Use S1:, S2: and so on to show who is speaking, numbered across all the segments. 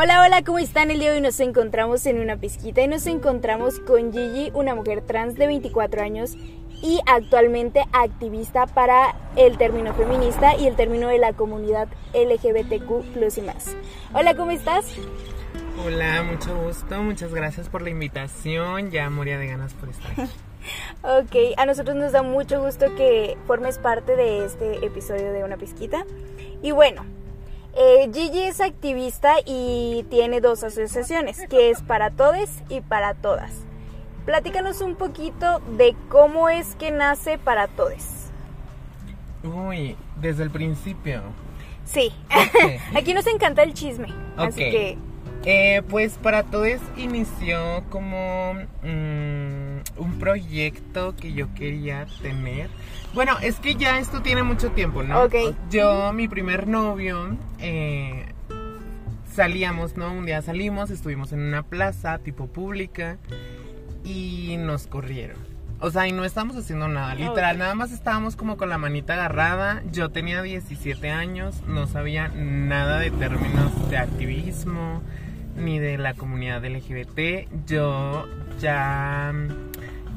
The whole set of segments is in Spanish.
S1: Hola, hola, ¿cómo están? El día de hoy nos encontramos en una pizquita y nos encontramos con Gigi, una mujer trans de 24 años y actualmente activista para el término feminista y el término de la comunidad LGBTQ plus y más. Hola, ¿cómo estás?
S2: Hola, mucho gusto, muchas gracias por la invitación, ya moría de ganas por estar aquí.
S1: ok, a nosotros nos da mucho gusto que formes parte de este episodio de Una Pizquita. Y bueno, eh, Gigi es activista y tiene dos asociaciones, que es para todes y para todas. Platícanos un poquito de cómo es que nace para todes.
S2: Uy, desde el principio.
S1: Sí, aquí nos encanta el chisme, así que...
S2: Eh, pues para todos inició como mm, un proyecto que yo quería tener. Bueno, es que ya esto tiene mucho tiempo, ¿no?
S1: Ok.
S2: Yo, mi primer novio, eh, salíamos, ¿no? Un día salimos, estuvimos en una plaza tipo pública y nos corrieron. O sea, y no estábamos haciendo nada, literal, nada más estábamos como con la manita agarrada. Yo tenía 17 años, no sabía nada de términos de activismo, ni de la comunidad LGBT. Yo ya,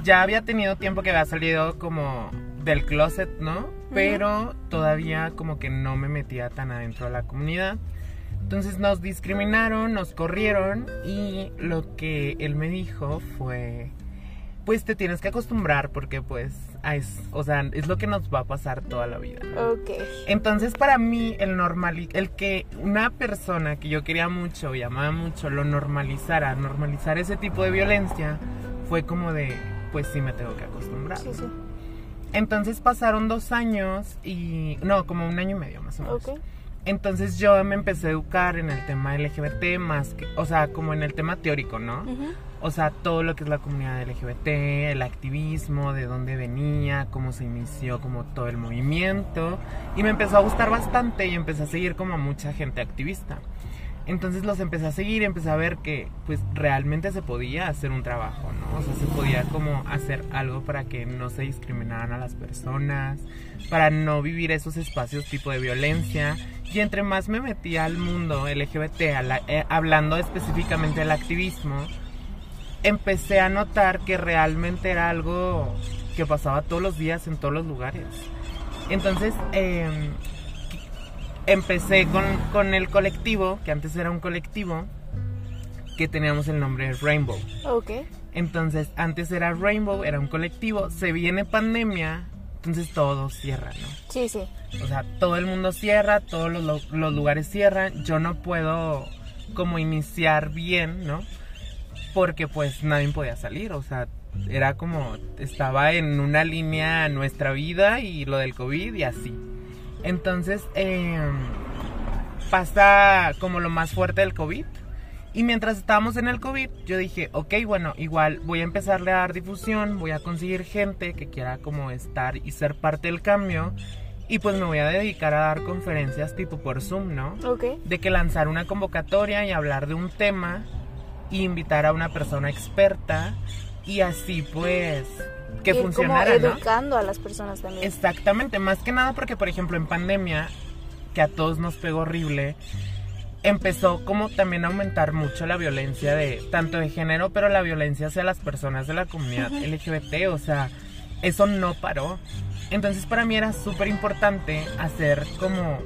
S2: ya había tenido tiempo que había salido como del closet, ¿no? Pero todavía como que no me metía tan adentro de la comunidad. Entonces nos discriminaron, nos corrieron y lo que él me dijo fue, pues te tienes que acostumbrar porque pues es, o sea, es lo que nos va a pasar toda la vida.
S1: Ok.
S2: Entonces para mí el normal, el que una persona que yo quería mucho y amaba mucho lo normalizara, normalizar ese tipo de violencia, fue como de, pues sí me tengo que acostumbrar.
S1: Sí, sí.
S2: Entonces pasaron dos años y, no, como un año y medio más o menos. Entonces yo me empecé a educar en el tema LGBT más que, o sea, como en el tema teórico, ¿no? O sea, todo lo que es la comunidad LGBT, el activismo, de dónde venía, cómo se inició como todo el movimiento. Y me empezó a gustar bastante y empecé a seguir como a mucha gente activista. Entonces los empecé a seguir empecé a ver que pues realmente se podía hacer un trabajo, ¿no? O sea, se podía como hacer algo para que no se discriminaran a las personas, para no vivir esos espacios tipo de violencia. Y entre más me metí al mundo LGBT, la- eh, hablando específicamente del activismo, empecé a notar que realmente era algo que pasaba todos los días en todos los lugares. Entonces, eh, empecé con, con el colectivo, que antes era un colectivo, que teníamos el nombre Rainbow.
S1: Ok.
S2: Entonces, antes era Rainbow, era un colectivo, se viene pandemia, entonces todo cierra, ¿no?
S1: Sí, sí.
S2: O sea, todo el mundo cierra, todos los, lo- los lugares cierran. Yo no puedo como iniciar bien, ¿no? Porque pues nadie podía salir. O sea, era como, estaba en una línea nuestra vida y lo del COVID y así. Entonces, eh, pasa como lo más fuerte del COVID. Y mientras estábamos en el COVID, yo dije, ok, bueno, igual voy a empezarle a dar difusión, voy a conseguir gente que quiera como estar y ser parte del cambio. Y pues me voy a dedicar a dar conferencias tipo por Zoom, ¿no?
S1: Ok.
S2: De que lanzar una convocatoria y hablar de un tema y invitar a una persona experta y así pues que
S1: Ir
S2: funcionara,
S1: como
S2: ¿no?
S1: educando a las personas también.
S2: Exactamente, más que nada porque, por ejemplo, en pandemia, que a todos nos pegó horrible, empezó como también a aumentar mucho la violencia de tanto de género, pero la violencia hacia las personas de la comunidad LGBT, o sea, eso no paró. Entonces para mí era súper importante hacer como,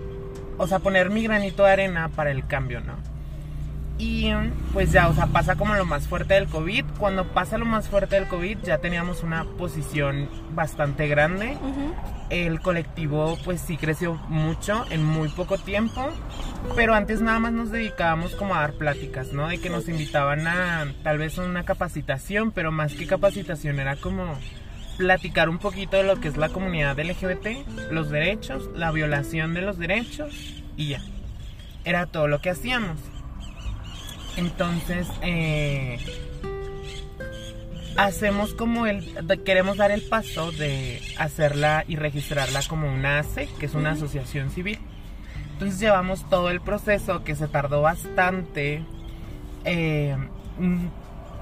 S2: o sea, poner mi granito de arena para el cambio, ¿no? Y pues ya, o sea, pasa como lo más fuerte del COVID. Cuando pasa lo más fuerte del COVID ya teníamos una posición bastante grande.
S1: Ujú.
S2: El colectivo pues sí creció mucho en muy poco tiempo, pero antes nada más nos dedicábamos como a dar pláticas, ¿no? De que nos invitaban a tal vez una capacitación, pero más que capacitación era como platicar un poquito de lo que es la comunidad LGBT, los derechos, la violación de los derechos y ya. Era todo lo que hacíamos. Entonces, eh, hacemos como el, queremos dar el paso de hacerla y registrarla como una ACE, que es una asociación civil. Entonces llevamos todo el proceso que se tardó bastante. eh, mm,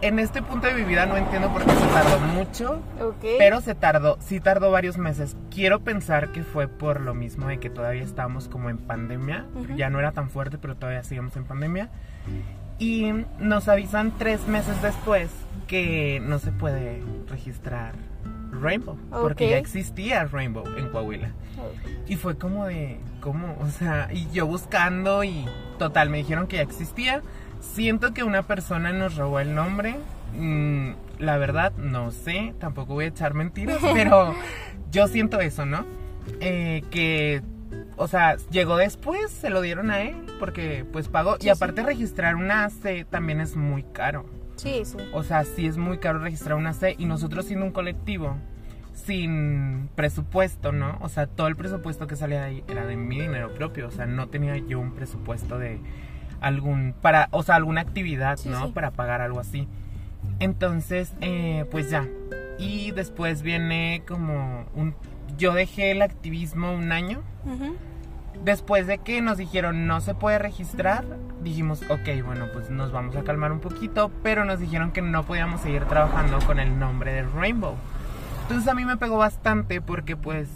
S2: en este punto de mi vida no entiendo por qué se tardó mucho,
S1: Ok.
S2: pero se tardó, sí tardó varios meses. Quiero pensar que fue por lo mismo de que todavía estábamos como en pandemia, ya no era tan fuerte, pero todavía seguimos en pandemia. Y nos avisan tres meses después que no se puede registrar Rainbow, porque ya existía Rainbow en Coahuila. Y fue como de, ¿cómo? O sea, y yo buscando y total, me dijeron que ya existía. Siento que una persona nos robó el nombre. Mm, la verdad, no sé, tampoco voy a echar mentiras, pero yo siento eso, ¿no? Eh, que, o sea, llegó después, se lo dieron a él, porque pues pagó.
S1: Sí,
S2: y aparte registrar una AC también es muy caro.
S1: Sí, sí.
S2: O sea, sí es muy caro registrar una C y nosotros siendo un colectivo sin presupuesto, ¿no? O sea, todo el presupuesto que salía de ahí era de mi dinero propio, o sea, no tenía yo un presupuesto de algún para, o sea, alguna actividad,
S1: Sí,
S2: ¿no? Para pagar algo así. Entonces, eh, pues ya. Y después viene como un yo dejé el activismo un año. Después de que nos dijeron no se puede registrar, dijimos, ok, bueno, pues nos vamos a calmar un poquito, pero nos dijeron que no podíamos seguir trabajando con el nombre de Rainbow. Entonces a mí me pegó bastante porque pues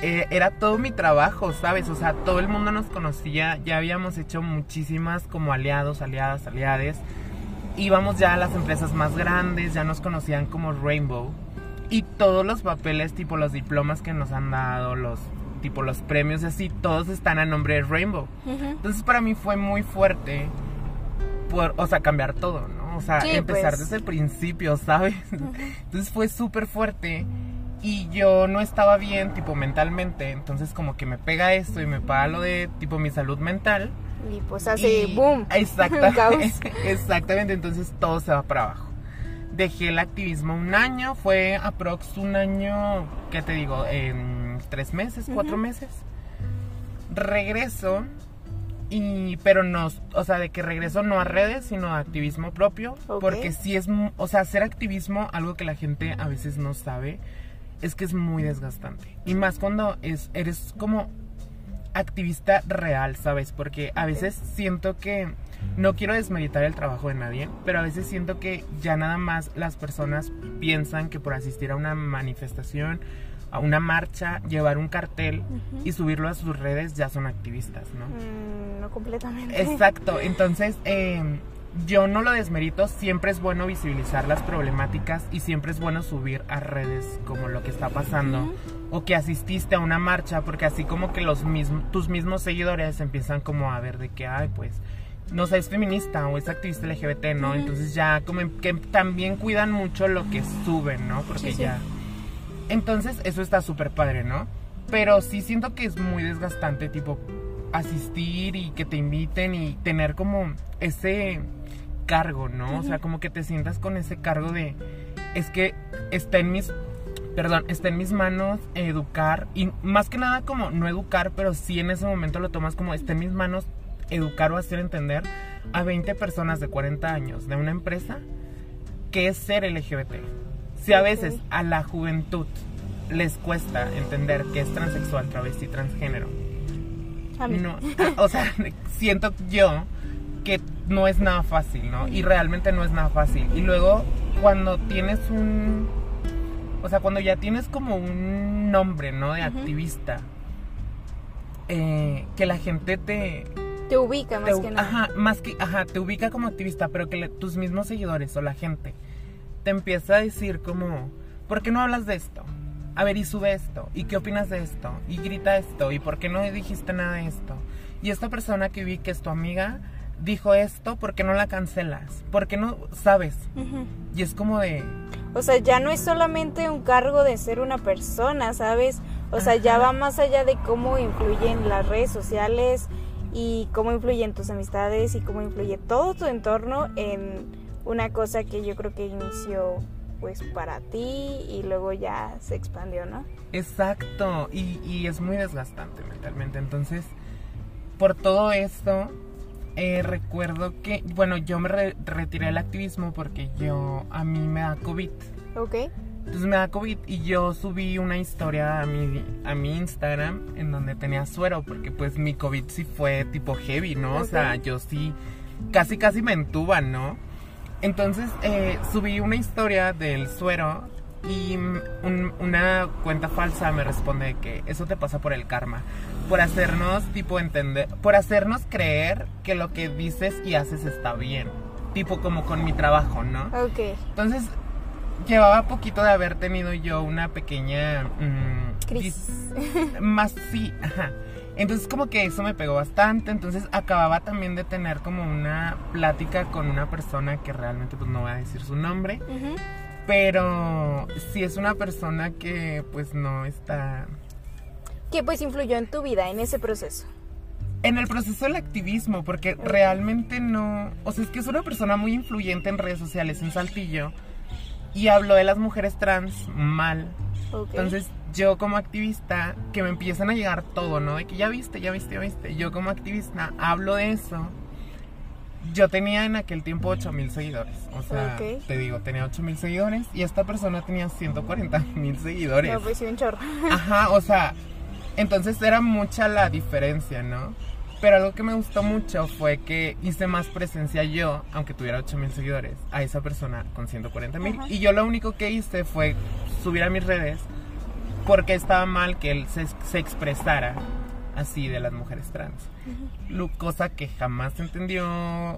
S2: eh, era todo mi trabajo, ¿sabes? O sea, todo el mundo nos conocía, ya habíamos hecho muchísimas como aliados, aliadas, aliades. Íbamos ya a las empresas más grandes, ya nos conocían como Rainbow. Y todos los papeles, tipo los diplomas que nos han dado, los tipo los premios y así, todos están a nombre de Rainbow. Entonces para mí fue muy fuerte, por, o sea, cambiar todo, ¿no? O sea,
S1: Sí,
S2: empezar
S1: pues.
S2: desde el principio, ¿sabes? Entonces fue súper fuerte y yo no estaba bien, tipo, mentalmente. Entonces como que me pega esto y me paga lo de, tipo, mi salud mental.
S1: Y pues hace
S2: Y-
S1: boom.
S2: Exactamente, exactamente, entonces todo se va para abajo. Dejé el activismo un año, fue aprox un año, ¿qué te digo? En tres meses, cuatro meses. Regreso y, pero no, o sea, de que regreso no a redes, sino a activismo propio, porque sí es, o sea, hacer activismo, algo que la gente a veces no sabe, es que es muy desgastante. Y más cuando es, eres como activista real, ¿sabes? Porque a veces siento que no quiero desmeritar el trabajo de nadie, pero a veces siento que ya nada más las personas piensan que por asistir a una manifestación, a una marcha, llevar un cartel y subirlo a sus redes ya son activistas, ¿no?
S1: Mm, no completamente.
S2: Exacto, entonces eh, yo no lo desmerito, siempre es bueno visibilizar las problemáticas y siempre es bueno subir a redes como lo que está pasando o que asististe a una marcha, porque así como que los mismos, tus mismos seguidores empiezan como a ver de que, ay, pues, no sé, es feminista o es activista LGBT, ¿no? Entonces ya como que también cuidan mucho lo que suben, ¿no? Porque
S1: Sí, sí.
S2: ya... Entonces eso está súper padre, ¿no? Pero sí siento que es muy desgastante, tipo, asistir y que te inviten y tener como ese cargo, ¿no? O sea, como que te sientas con ese cargo de, es que está en mis, perdón, está en mis manos educar y más que nada como no educar, pero sí en ese momento lo tomas como está en mis manos educar o hacer entender a 20 personas de 40 años de una empresa que es ser LGBT. Si a veces a la juventud les cuesta entender que es transexual, travesti, transgénero,
S1: A mí.
S2: no, o sea, siento yo que no es nada fácil, ¿no? Y realmente no es nada fácil. Y luego cuando tienes un, o sea, cuando ya tienes como un nombre, ¿no? De activista, eh, que la gente te,
S1: Te ubica más
S2: te-
S1: que nada.
S2: Ajá, más que, ajá, te ubica como activista, pero que le- tus mismos seguidores o la gente te empieza a decir como, ¿por qué no hablas de esto? A ver, y sube esto, ¿y qué opinas de esto? Y grita esto, ¿y por qué no dijiste nada de esto? Y esta persona que vi que es tu amiga dijo esto, ¿por qué no la cancelas? ¿Por qué no sabes? Y es como de,
S1: O sea, ya no es solamente un cargo de ser una persona, ¿sabes? O sea, ya va más allá de cómo influyen las redes sociales y cómo influyen tus amistades y cómo influye todo tu entorno en una cosa que yo creo que inició pues para ti y luego ya se expandió, ¿no?
S2: Exacto, y, y es muy desgastante mentalmente. Entonces, por todo esto, eh, recuerdo que, bueno, yo me re- retiré del activismo porque yo, a mí me da COVID.
S1: ¿Ok?
S2: Entonces me da COVID y yo subí una historia a mi, a mi Instagram en donde tenía suero porque pues mi COVID sí fue tipo heavy, ¿no? O sea, yo sí, casi casi me entuban, ¿no? Entonces eh, subí una historia del suero y un- una cuenta falsa me responde que eso te pasa por el karma, por hacernos tipo entender, por hacernos creer que lo que dices y haces está bien, tipo como con mi trabajo, ¿no?
S1: Ok.
S2: Entonces llevaba poquito de haber tenido yo una pequeña mm,
S1: Crisis.
S2: más sí, ajá. Entonces como que eso me pegó bastante, entonces acababa también de tener como una plática con una persona que realmente pues no voy a decir su nombre, pero sí es una persona que pues no está
S1: Que pues influyó en tu vida, en ese proceso.
S2: en el proceso del activismo, porque realmente no, o sea, es que es una persona muy influyente en redes sociales en Saltillo y habló de las mujeres trans mal.
S1: Ok.
S2: Entonces, yo como activista, que me empiezan a llegar todo, ¿no? De que ya viste, ya viste, ya viste. Yo como activista hablo de eso. Yo tenía en aquel tiempo 8 mil seguidores. O sea, te digo, tenía 8 mil seguidores y esta persona tenía 140 mil seguidores.
S1: No, pues sí, un chorro.
S2: Ajá, o sea, entonces era mucha la diferencia, ¿no? Pero algo que me gustó mucho fue que hice más presencia yo, aunque tuviera 8 mil seguidores, a esa persona con 140 mil. Y yo lo único que hice fue subir a mis redes porque estaba mal que él se, se expresara así de las mujeres trans. Cosa que jamás se entendió,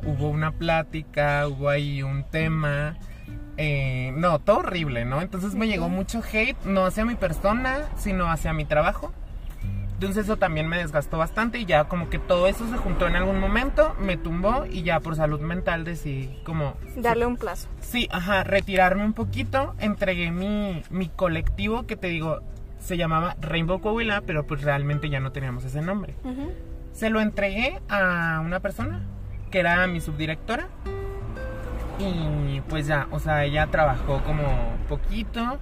S2: hubo una plática, hubo ahí un tema. eh, no, todo horrible, ¿no? Entonces me llegó mucho hate, no hacia mi persona, sino hacia mi trabajo. Entonces eso también me desgastó bastante y ya como que todo eso se juntó en algún momento, me tumbó y ya por salud mental decidí como...
S1: Darle un plazo.
S2: Sí, ajá, retirarme un poquito, entregué mi, mi colectivo que te digo, se llamaba Rainbow Coahuila, pero pues realmente ya no teníamos ese nombre. Se lo entregué a una persona que era mi subdirectora. Y pues ya, o sea, ella trabajó como poquito.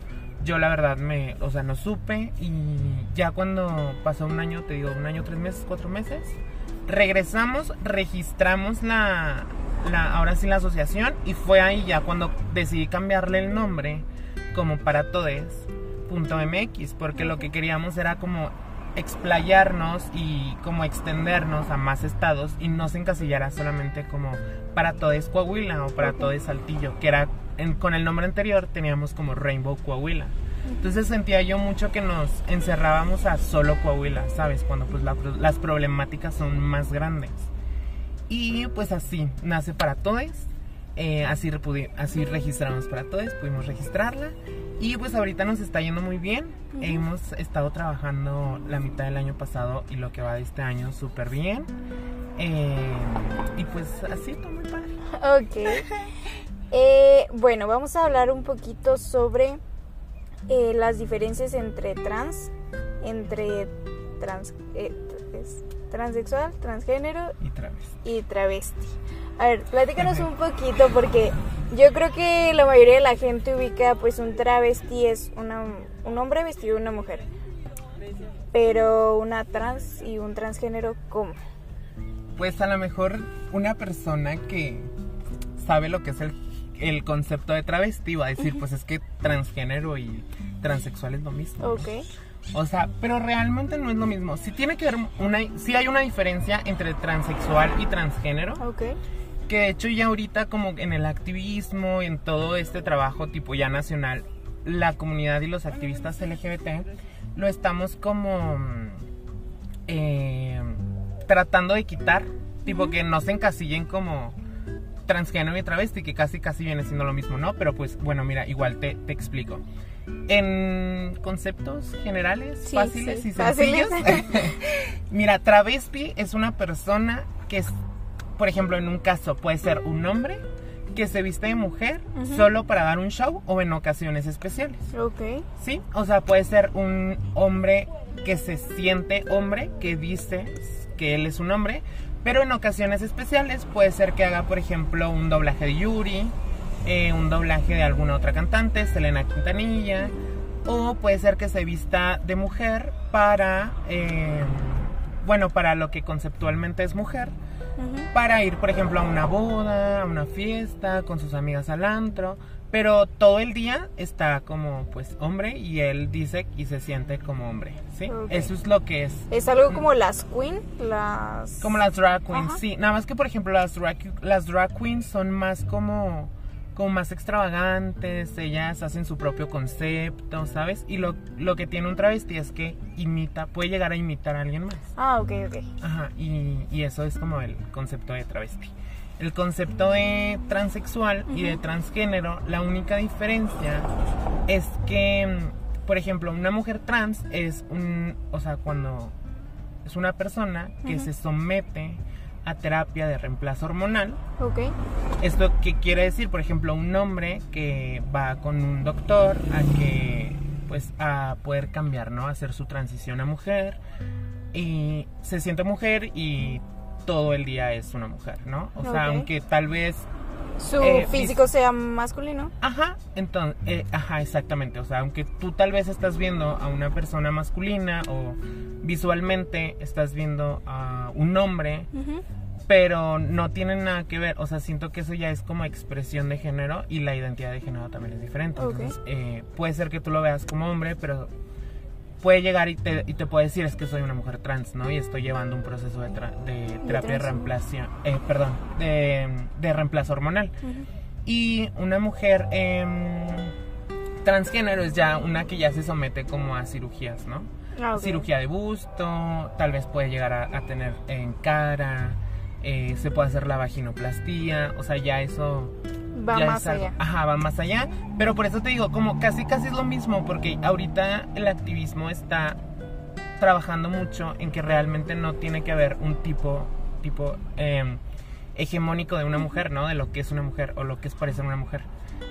S2: Yo la verdad me, o sea, no supe. Y ya cuando pasó un año, te digo, un año, tres meses, cuatro meses, regresamos, registramos la, la ahora sí la asociación. Y fue ahí ya cuando decidí cambiarle el nombre como para todes.mx. Porque lo que queríamos era como explayarnos y como extendernos a más estados y no se encasillara solamente como para Todes Coahuila o para. Todes Saltillo, que era en- con el nombre anterior teníamos como Rainbow Coahuila. Entonces sentía yo mucho que nos encerrábamos a solo Coahuila, ¿sabes? Cuando pues la las problemáticas son más grandes. Y pues así, nace para Todes. eh, así, así registramos para Todes, pudimos registrarla. Y pues ahorita nos está yendo muy bien. Hemos estado trabajando la mitad del año pasado y lo que va de este año súper bien. Eh, y pues así, todo muy padre.
S1: Ok. Eh, bueno, vamos a hablar un poquito sobre eh, las diferencias entre trans, entre trans, eh, es transexual, transgénero
S2: Y Travis.
S1: y travesti. A ver, platícanos un poquito porque yo creo que la mayoría de la gente ubica pues un travesti es una, un hombre vestido de una mujer. Pero una trans y un transgénero, ¿cómo?
S2: Pues a lo mejor una persona que sabe lo que es el, el concepto de travesti va a decir, pues es que transgénero y transexual es lo mismo. ¿no?
S1: Ok.
S2: O sea, pero realmente no es lo mismo. Sí tiene que haber una, sí hay una diferencia entre transexual y transgénero.
S1: Ok.
S2: Que de hecho ya ahorita como en el activismo, en todo este trabajo tipo ya nacional, la comunidad y los activistas LGBT lo estamos como mm, eh, tratando de quitar, tipo que no se encasillen como transgénero y travesti, que casi casi viene siendo lo mismo, ¿no? Pero pues bueno, mira, igual te, te explico. En conceptos generales,
S1: Sí,
S2: fáciles
S1: sí,
S2: y sencillos, mira, travesti es una persona que es, por ejemplo, en un caso puede ser un hombre que se viste de mujer solo para dar un show o en ocasiones especiales.
S1: Ok.
S2: ¿Sí? O sea, puede ser un hombre que se siente hombre, que dice que él es un hombre, pero en ocasiones especiales puede ser que haga, por ejemplo, un doblaje de Yuri, eh, un doblaje de alguna otra cantante, Selena Quintanilla, o puede ser que se vista de mujer para, eh, bueno, para lo que conceptualmente es mujer, para ir, por ejemplo, a una boda, a una fiesta, con sus amigas al antro, pero todo el día está como, pues, hombre y él dice y se siente como hombre, ¿sí? Eso es lo que es.
S1: Es algo como las queen, las...
S2: Como las drag queens,
S1: Ajá.
S2: sí. Nada más que, por ejemplo, las drag, las drag queens son más como como más extravagantes, ellas hacen su propio concepto, ¿sabes? Y lo, lo que tiene un travesti es que imita, puede llegar a imitar a alguien más.
S1: Ah, ok, ok.
S2: Ajá, y, y eso es como el concepto de travesti. El concepto de transexual y de transgénero, la única diferencia es que, por ejemplo, una mujer trans es un, o sea, cuando es una persona que se somete a terapia de reemplazo hormonal.
S1: Ok.
S2: Esto que quiere decir, por ejemplo, un hombre que va con un doctor a que pues a poder cambiar, ¿no? A hacer su transición a mujer y se siente mujer y todo el día es una mujer, ¿no? O sea, aunque tal vez
S1: Su
S2: Eh,
S1: físico sea masculino.
S2: Ajá, entonces, eh, ajá, exactamente. O sea, aunque tú tal vez estás viendo a una persona masculina o visualmente estás viendo a un hombre, pero no tienen nada que ver. O sea, siento que eso ya es como expresión de género y la identidad de género también es diferente. Entonces, eh, puede ser que tú lo veas como hombre, pero puede llegar y te, y te puede decir es que soy una mujer trans, ¿no? Y estoy llevando un proceso de, tra- de terapia de reemplazo, eh, perdón, de, de reemplazo hormonal. Y una mujer em, transgénero es ya una que ya se somete como a cirugías, ¿no?
S1: Ah.
S2: Cirugía de busto, tal vez puede llegar a, a tener en cara, eh, se puede hacer la vaginoplastía, o sea, ya eso...
S1: Va
S2: ya
S1: más allá.
S2: Ajá, va más allá. Pero por eso te digo, como casi casi es lo mismo, porque ahorita el activismo está trabajando mucho en que realmente no tiene que haber un tipo, tipo em, hegemónico de una mujer, ¿no? De lo que es una mujer o lo que es parecer una mujer.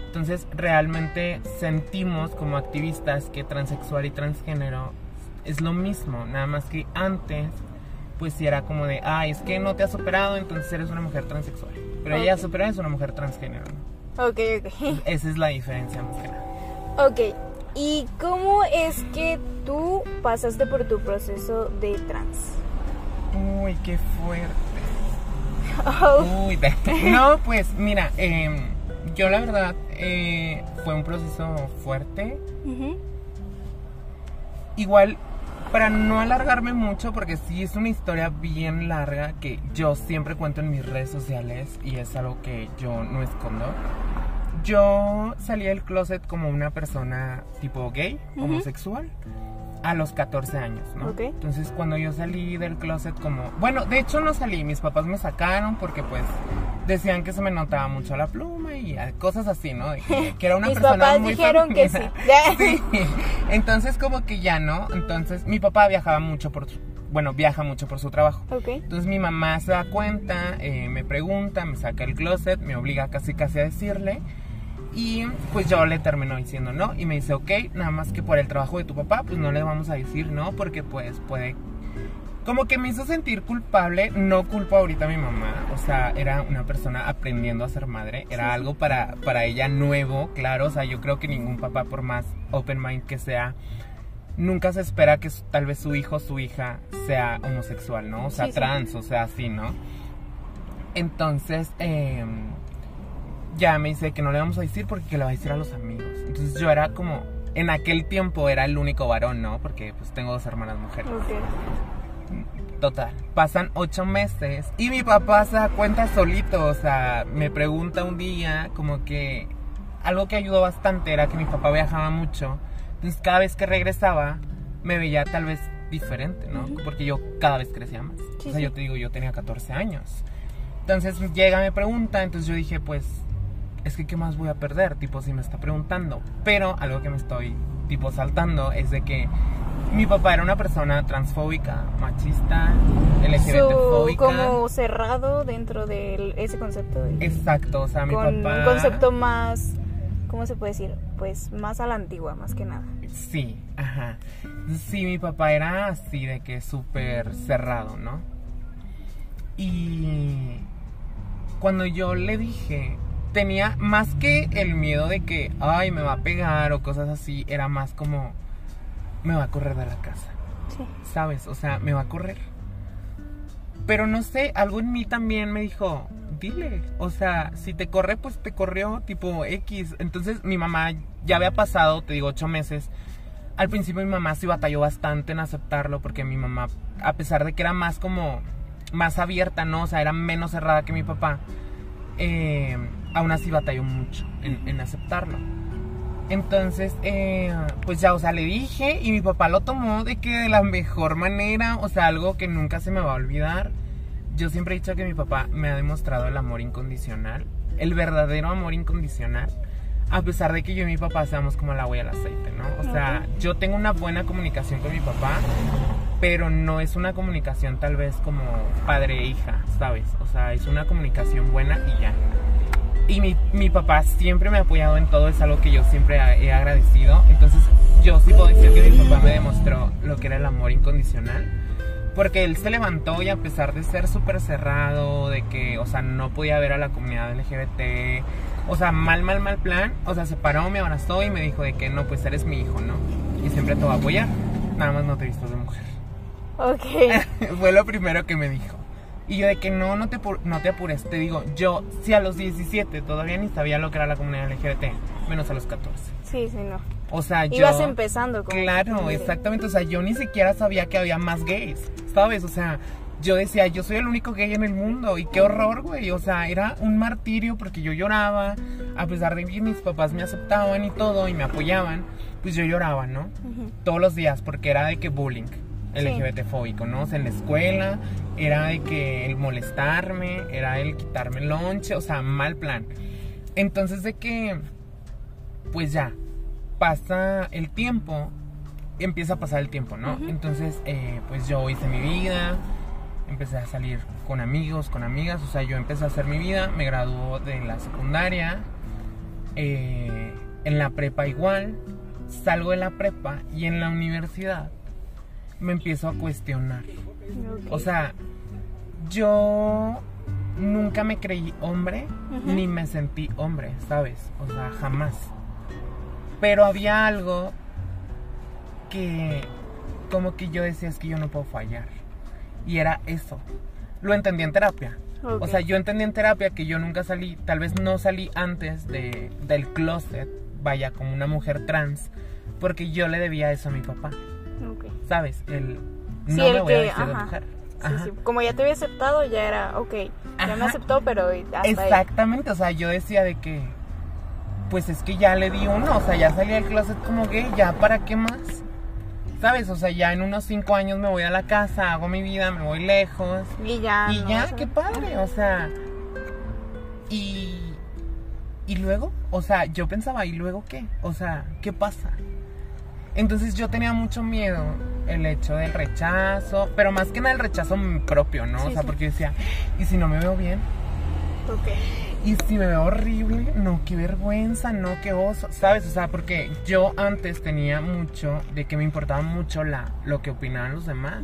S2: Entonces, realmente sentimos como activistas que transexual y transgénero es lo mismo, nada más que antes, pues sí era como de, ay, es que no te has operado, entonces eres una mujer transexual. Pero ella operó, es una mujer transgénero, ¿no?
S1: Ok, ok.
S2: Esa es la diferencia más que nada.
S1: Ok. ¿Y cómo es que tú pasaste por tu proceso de trans?
S2: Uy, qué fuerte.
S1: Oh,
S2: Uy, no, pues mira, em, yo la verdad eh, fue un proceso fuerte.
S1: ujú.
S2: Igual, para no alargarme mucho, porque sí es una historia bien larga que yo siempre cuento en mis redes sociales y es algo que yo no escondo. Yo salí del closet como una persona tipo gay, homosexual, a los 14 años, ¿no?
S1: Ok.
S2: Entonces cuando yo salí del closet como... Bueno, de hecho no salí, mis papás me sacaron porque pues decían que se me notaba mucho la pluma y cosas así, ¿no? De que, que era una
S1: Mis
S2: persona
S1: papás
S2: muy
S1: dijeron que sí.
S2: Entonces como que ya, ¿no? Entonces mi papá viajaba mucho por. Bueno, viaja mucho por su trabajo.
S1: Ok.
S2: Entonces mi mamá se da cuenta, eh, me pregunta, me saca el closet, me obliga casi casi a decirle. Y pues yo le termino diciendo no. Y me dice, ok, nada más que por el trabajo de tu papá, pues no le vamos a decir no, porque pues puede... Como que me hizo sentir culpable, no culpo ahorita a mi mamá, o sea, era una persona aprendiendo a ser madre, era algo para, para ella nuevo, claro, o sea, yo creo que ningún papá, por más open mind que sea, nunca se espera que tal vez su hijo o su hija sea homosexual, ¿no? O sea,
S1: Sí,
S2: trans, o sea, así, ¿no? Entonces, eh, ya me dice que no le vamos a decir porque que le va a decir a los amigos. Entonces yo era como, en aquel tiempo era el único varón, ¿no? Porque pues tengo dos hermanas mujeres.
S1: Ok.
S2: Total, pasan ocho meses y mi papá se da cuenta solito, o sea, me pregunta un día como que algo que ayudó bastante era que mi papá viajaba mucho, entonces cada vez que regresaba me veía tal vez diferente, ¿no? Porque yo cada vez crecía más.
S1: Sí,
S2: o sea,
S1: sí.
S2: yo te digo, yo tenía 14 años. Entonces llega, me pregunta, entonces yo dije, pues, es que ¿qué más voy a perder? Tipo, si me está preguntando. Pero algo que me estoy, tipo, saltando es de que mi papá era una persona transfóbica, machista, LGBTfóbica.
S1: como cerrado dentro de ese concepto. de-
S2: Exacto, o sea, mi
S1: con
S2: papá...
S1: un concepto más, ¿cómo se puede decir? Pues más a la antigua, más que nada.
S2: Sí, ajá. Sí, mi papá era así de que súper cerrado, ¿no? Y cuando yo le dije, tenía más que el miedo de que, ay, me va a pegar o cosas así, era más como, me va a correr de la casa,
S1: Sí.
S2: ¿sabes? O sea, me va a correr. Pero no sé, algo en mí también me dijo, dile, o sea, si te corre, pues te corrió tipo X. Entonces mi mamá ya había pasado, te digo, ocho meses. Al principio mi mamá sí batalló bastante en aceptarlo porque mi mamá, a pesar de que era más como, más abierta, ¿no? O sea, era menos cerrada que mi papá. Eh, aún así batalló mucho en, aceptarlo. Entonces, eh, pues ya, o sea, le dije y mi papá lo tomó de que de la mejor manera, o sea, algo que nunca se me va a olvidar. Yo siempre he dicho que mi papá me ha demostrado el amor incondicional, el verdadero amor incondicional, a pesar de que yo y mi papá seamos como la y el aceite, ¿no? O sea, yo tengo una buena comunicación con mi papá, pero no es una comunicación tal vez como padre e hija, ¿sabes? O sea, es una comunicación buena y ya. Y mi, mi papá siempre me ha apoyado en todo, es algo que yo siempre he agradecido. Entonces, yo sí puedo decir que mi papá me demostró lo que era el amor incondicional. Porque él se levantó y a pesar de ser súper cerrado, de que, o sea, no podía ver a la comunidad LGBT, o sea, mal, mal, mal plan, o sea, se paró, me abrazó y me dijo de que no, pues eres mi hijo, ¿no? Y siempre te voy a apoyar, nada más no te vistas de mujer.
S1: Ok.
S2: Fue lo primero que me dijo. Y yo de que no, no te, no te apures. Te digo, yo, si a los 17 todavía ni sabía lo que era la comunidad LGBT, menos a los 14.
S1: Sí, sí, no.
S2: O sea, yo...
S1: Ibas empezando como
S2: Claro, exactamente. O sea, yo ni siquiera sabía que había más gays, ¿sabes? O sea, yo decía, yo soy el único gay en el mundo. Y qué horror, güey. O sea, era un martirio porque yo lloraba. A pesar de que mis papás me aceptaban y todo y me apoyaban, pues yo lloraba, ¿no?
S1: Ujú.
S2: todos los días porque era de que bullying. LGBT fóbico, ¿no? O sea, en la escuela era de que el molestarme, era el quitarme el lonche, o sea, mal plan. Entonces de que, pues ya, pasa el tiempo, empieza a pasar el tiempo, ¿no? Entonces, eh, pues yo hice mi vida, empecé a salir con amigos, con amigas, o sea, yo empecé a hacer mi vida, me graduó de la secundaria, eh, en la prepa igual, salgo de la prepa y en la universidad me empiezo a cuestionar. O sea, yo nunca me creí hombre ni me sentí hombre, ¿sabes? O sea, jamás. Pero había algo que como que yo decía es que yo no puedo fallar. Y era eso. Lo entendí en terapia. O sea, yo entendí en terapia que yo nunca salí, tal vez no salí antes de, del closet, vaya, como una mujer trans, porque yo le debía eso a mi papá,
S1: Ok.
S2: ¿sabes? El
S1: Sí,
S2: no
S1: el
S2: me voy a vestir de mujer.
S1: Sí, sí. Como ya te había aceptado, ya era, ok, ya me aceptó, pero hasta ahí.
S2: Exactamente, o sea, yo decía de que, pues es que ya le di uno, o sea, ya salí del closet como gay, ya para qué más, ¿sabes? O sea, ya en unos cinco años me voy a la casa, hago mi vida, me voy lejos,
S1: Y ya.
S2: y
S1: Ah, no,
S2: ya, qué padre, o sea, y, y luego, o sea, yo pensaba, ¿y luego qué? O sea, ¿qué pasa? Entonces yo tenía mucho miedo el hecho del rechazo, pero más que nada el rechazo propio, ¿no?
S1: Sí,
S2: o sea,
S1: sí.
S2: porque yo decía, ¿y si no me veo bien? Y si me veo horrible, no, qué vergüenza, no, qué oso, ¿sabes? O sea, porque yo antes tenía mucho de que me importaba mucho la, lo que opinaban los demás.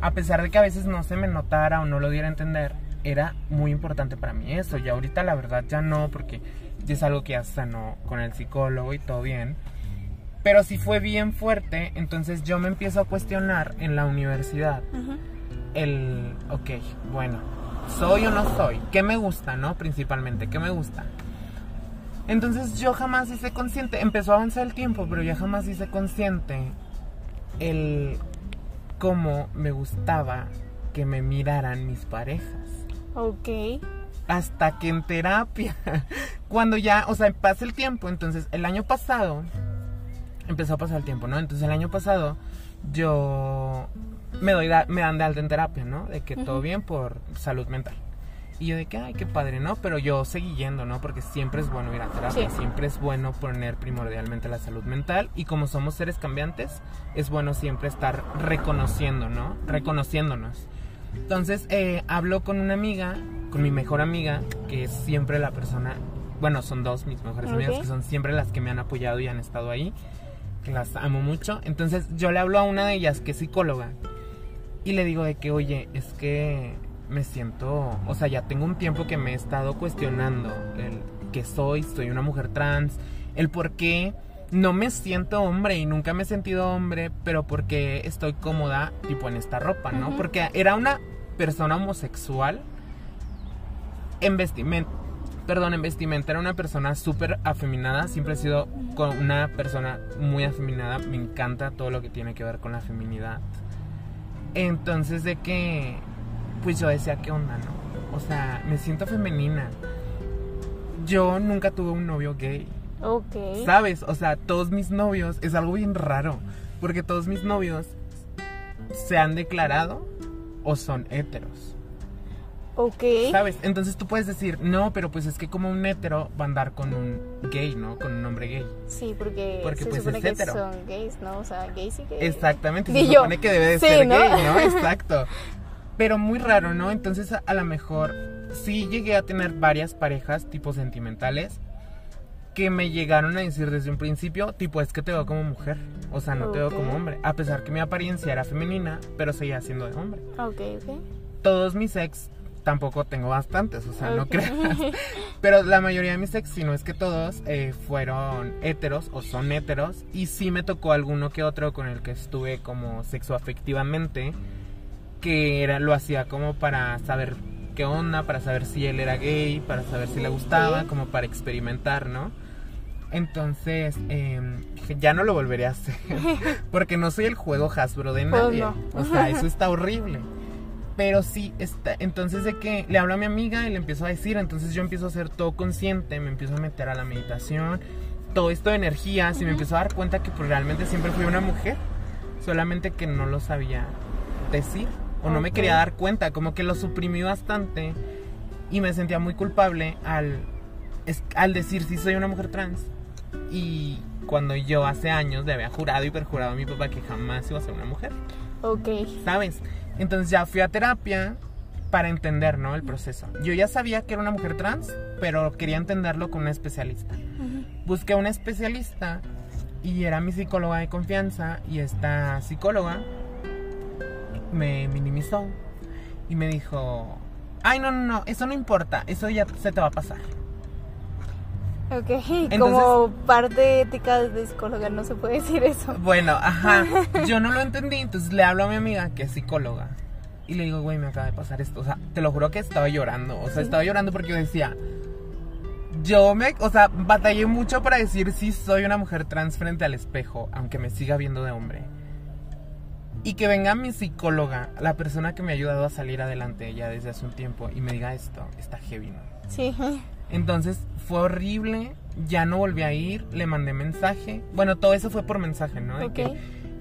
S2: A pesar de que a veces no se me notara o no lo diera a entender, era muy importante para mí eso. Y ahorita la verdad ya no, porque ya es algo que ya sanó con el psicólogo y todo bien. Pero sí fue bien fuerte, entonces yo me empiezo a cuestionar en la universidad el, ok, bueno, soy o no soy, qué me gusta, ¿no? Principalmente, qué me gusta. Entonces yo jamás hice consciente, empezó a avanzar el tiempo, pero yo jamás hice consciente el cómo me gustaba que me miraran mis parejas.
S1: Ok.
S2: Hasta que en terapia, cuando ya, o sea, pasa el tiempo, entonces el año pasado, empezó a pasar el tiempo, ¿no? Entonces el año pasado yo me doy da- me dan de alta en terapia, ¿no? De que todo bien por salud mental. Y yo de que, ay, qué padre, ¿no? Pero yo seguí yendo, ¿no? Porque siempre es bueno ir a terapia,
S1: Sí.
S2: siempre es bueno poner primordialmente la salud mental. Y como somos seres cambiantes, es bueno siempre estar reconociendo, ¿no? Reconociéndonos. Entonces, eh, hablo con una amiga, con mi mejor amiga, que es siempre la persona, bueno, son dos mis mejores
S1: Ok.
S2: amigas, que son siempre las que me han apoyado y han estado ahí, las amo mucho. Entonces, yo le hablo a una de ellas, que es psicóloga, y le digo de que, oye, es que me siento, o sea, ya tengo un tiempo que me he estado cuestionando el que soy, soy una mujer trans, el por qué no me siento hombre y nunca me he sentido hombre, pero porque estoy cómoda, tipo en esta ropa, ¿no? Porque era una persona homosexual en vestimenta. Perdón, en vestimenta era una persona súper afeminada. Siempre he sido con una persona muy afeminada. Me encanta todo lo que tiene que ver con la feminidad. Entonces, de que. Pues yo decía, ¿qué onda, no? O sea, me siento femenina. yo nunca tuve un novio gay.
S1: Ok.
S2: ¿Sabes? O sea, todos mis novios, es algo bien raro, porque todos mis novios se han declarado o son heteros.
S1: Ok.
S2: ¿Sabes? Entonces tú puedes decir, no, pero pues es que como un hetero va a andar con un gay, ¿no? Con un hombre gay.
S1: Sí, porque,
S2: Porque,
S1: se
S2: pues,
S1: supone
S2: es
S1: que
S2: hetero.
S1: son gays, ¿no? O sea, gays y gays.
S2: Exactamente, se
S1: yo.
S2: supone que debe de
S1: Sí,
S2: ser
S1: ¿no?
S2: gay, ¿no? Exacto. Pero muy raro, ¿no? Entonces a, a lo mejor sí llegué a tener varias parejas tipo sentimentales que me llegaron a decir desde un principio, tipo, es que te veo como mujer, o sea, no te veo como hombre, a pesar que mi apariencia era femenina, pero seguía siendo de hombre.
S1: Ok, ok.
S2: Todos mis ex, tampoco tengo bastantes, o sea, no creas, pero la mayoría de mis ex, si no es que todos, eh, fueron heteros o son heteros, y sí me tocó alguno que otro con el que estuve como sexoafectivamente, que era, lo hacía como para saber qué onda, para saber si él era gay, para saber si le gustaba, como para experimentar, ¿no? Entonces, eh, ya no lo volveré a hacer. Porque no soy el juego Hasbro de
S1: Pues
S2: nadie.
S1: no.
S2: O sea, eso está horrible. Pero sí, está, entonces de que le hablo a mi amiga y le empiezo a decir, entonces yo empiezo a ser todo consciente, me empiezo a meter a la meditación, todo esto de energías y me empiezo a dar cuenta que pues, realmente siempre fui una mujer, solamente que no lo sabía decir o no me quería dar cuenta, como que lo suprimí bastante y me sentía muy culpable al, es- al decir si soy una mujer trans y cuando yo hace años le había jurado y perjurado a mi papá que jamás iba a ser una mujer.
S1: Ok.
S2: ¿sabes? Entonces ya fui a terapia para entender, ¿no? El proceso. Yo ya sabía que era una mujer trans, pero quería entenderlo con una especialista. Busqué a una especialista y era mi psicóloga de confianza y esta psicóloga me minimizó y me dijo, ay, no, no, no, eso no importa, eso ya se te va a pasar.
S1: Ok.
S2: Entonces-
S1: Como parte ética de psicóloga no se puede decir eso.
S2: Bueno, ajá. Yo no lo entendí, entonces le hablo a mi amiga que es psicóloga. Y le digo, güey, me acaba de pasar esto. O sea, te lo juro que estaba llorando. O sea,
S1: Sí.
S2: estaba llorando porque yo decía. Yo me. O sea, batallé mucho para decir si soy una mujer trans frente al espejo, aunque me siga viendo de hombre. Y que venga mi psicóloga, la persona que me ha ayudado a salir adelante ya desde hace un tiempo, y me diga esto, está heavy, ¿no?
S1: Sí.
S2: Entonces fue horrible, ya no volví a ir, le mandé mensaje. Bueno, todo eso fue por mensaje, ¿no? De que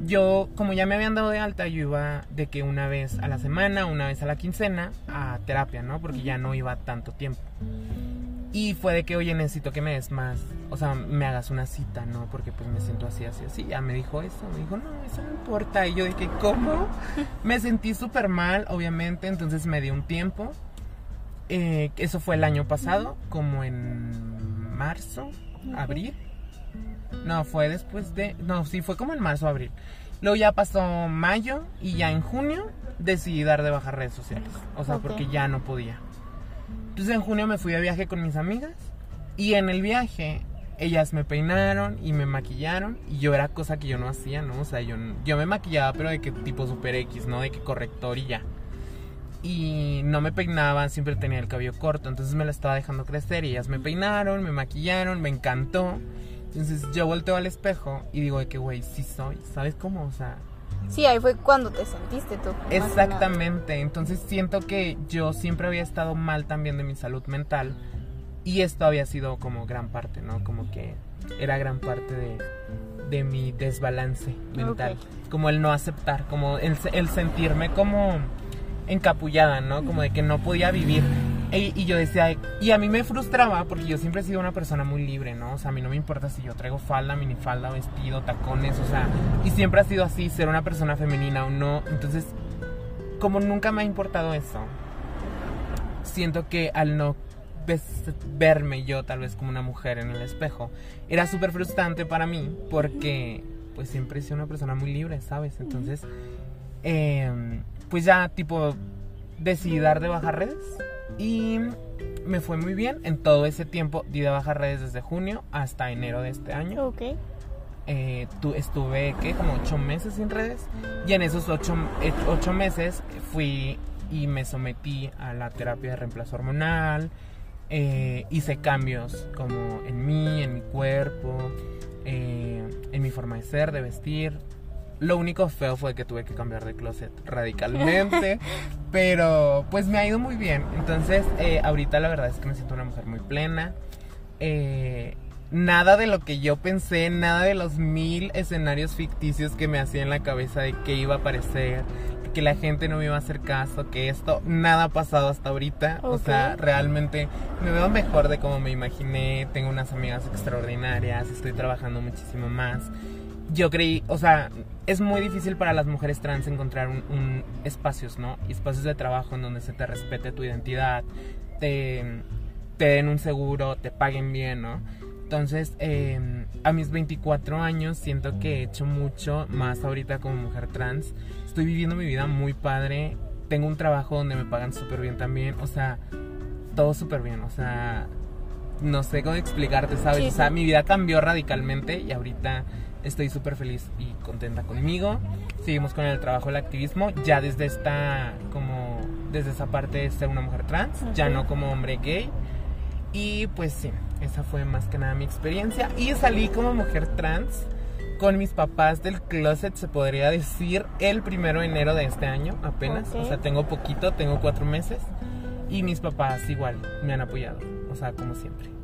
S2: yo, como ya me habían dado de alta, yo iba de que una vez a la semana, una vez a la quincena, a terapia, ¿no? Porque ya no iba tanto tiempo. Y fue de que, oye, necesito que me des más, o sea, me hagas una cita, ¿no? Porque pues me siento así, así, así. Ya me dijo eso, me dijo, no, eso no importa. Y yo dije, ¿cómo? Me sentí súper mal, obviamente, entonces me di un tiempo. Eh, eso fue el año pasado, como en marzo, abril. No, fue después de... No, sí, fue como en marzo, abril. Luego ya pasó mayo y ya en junio decidí dar de bajar redes sociales. O sea, porque ya no podía. Entonces en junio me fui de viaje con mis amigas y en el viaje ellas me peinaron y me maquillaron y yo era cosa que yo no hacía, ¿no? O sea, yo, yo me maquillaba pero de que tipo super X, ¿no? De que corrector y ya. Y no me peinaba, siempre tenía el cabello corto, entonces me lo estaba dejando crecer y ellas me peinaron, me maquillaron, me encantó. Entonces yo volteo al espejo y digo de que, güey, sí soy, ¿sabes cómo? O sea,
S1: Sí, ahí fue cuando te sentiste tú.
S2: Exactamente, entonces siento que yo siempre había estado mal también de mi salud mental y esto había sido como gran parte, ¿no? Como que era gran parte de, de mi desbalance mental, como el no aceptar, como el, el sentirme como encapullada, ¿no? Como de que no podía vivir. E- Y yo decía, y a mí me frustraba porque yo siempre he sido una persona muy libre, ¿no? O sea, a mí no me importa si yo traigo falda, minifalda, vestido, tacones, o sea, y siempre ha sido así, ser una persona femenina o no. Entonces, como nunca me ha importado eso, siento que al no verme yo tal vez como una mujer en el espejo, era súper frustrante para mí porque pues siempre he sido una persona muy libre, ¿sabes? Entonces, eh, pues ya tipo decidí dar de bajar redes y me fue muy bien. En todo ese tiempo di de bajar redes desde junio hasta enero de este año.
S1: Ok.
S2: Eh, tu- estuve, ¿qué? Como ocho meses sin redes. Y en esos ocho, eh, ocho meses fui y me sometí a la terapia de reemplazo hormonal. eh, hice cambios como en mí, en mi cuerpo, eh, en mi forma de ser, de vestir. Lo único feo fue que tuve que cambiar de closet radicalmente. pero pues me ha ido muy bien. Entonces, eh, ahorita la verdad es que me siento una mujer muy plena. eh, nada de lo que yo pensé, nada de los mil escenarios ficticios que me hacía en la cabeza de que iba a aparecer, que la gente no me iba a hacer caso, que esto, nada ha pasado hasta ahorita. O sea, realmente me veo mejor de como me imaginé, tengo unas amigas extraordinarias, estoy trabajando muchísimo más. Yo creí, o sea, es muy difícil para las mujeres trans encontrar un, espacios, ¿no? Espacios de trabajo en donde se te respete tu identidad, te, te den un seguro, te paguen bien, ¿no? Entonces, em, a mis 24 años siento que he hecho mucho más ahorita como mujer trans. Estoy viviendo mi vida muy padre. Tengo un trabajo donde me pagan súper bien también. O sea, todo súper bien. O sea, no sé cómo explicarte, ¿sabes? O sea, mi vida cambió radicalmente y ahorita estoy súper feliz y contenta conmigo. Seguimos con el trabajo del activismo, ya desde esta, como, desde esa parte de ser una mujer trans, ya no como hombre gay. Y pues sí, esa fue más que nada mi experiencia. Y salí como mujer trans con mis papás del closet, se podría decir, el primero de enero de este año, apenas. O sea, tengo poquito, tengo cuatro meses. Y mis papás igual me han apoyado, o sea, como siempre.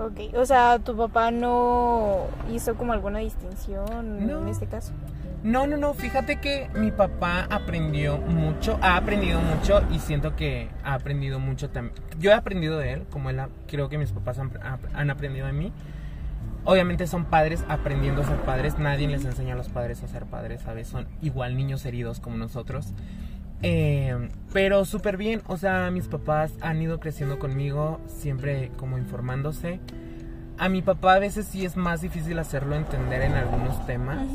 S1: Ok, o sea, tu papá no hizo como alguna distinción en este caso.
S2: No, no, no, fíjate que mi papá aprendió mucho, ha aprendido mucho y siento que ha aprendido mucho también. Yo he aprendido de él, como él, creo que mis papás han, aprendido de mí. Obviamente son padres aprendiendo a ser padres, nadie les enseña a los padres a ser padres, ¿sabes? Son igual niños heridos como nosotros. Eh, pero súper bien, o sea, mis papás han ido creciendo conmigo, siempre como informándose. A mi papá a veces sí es más difícil hacerlo entender en algunos temas.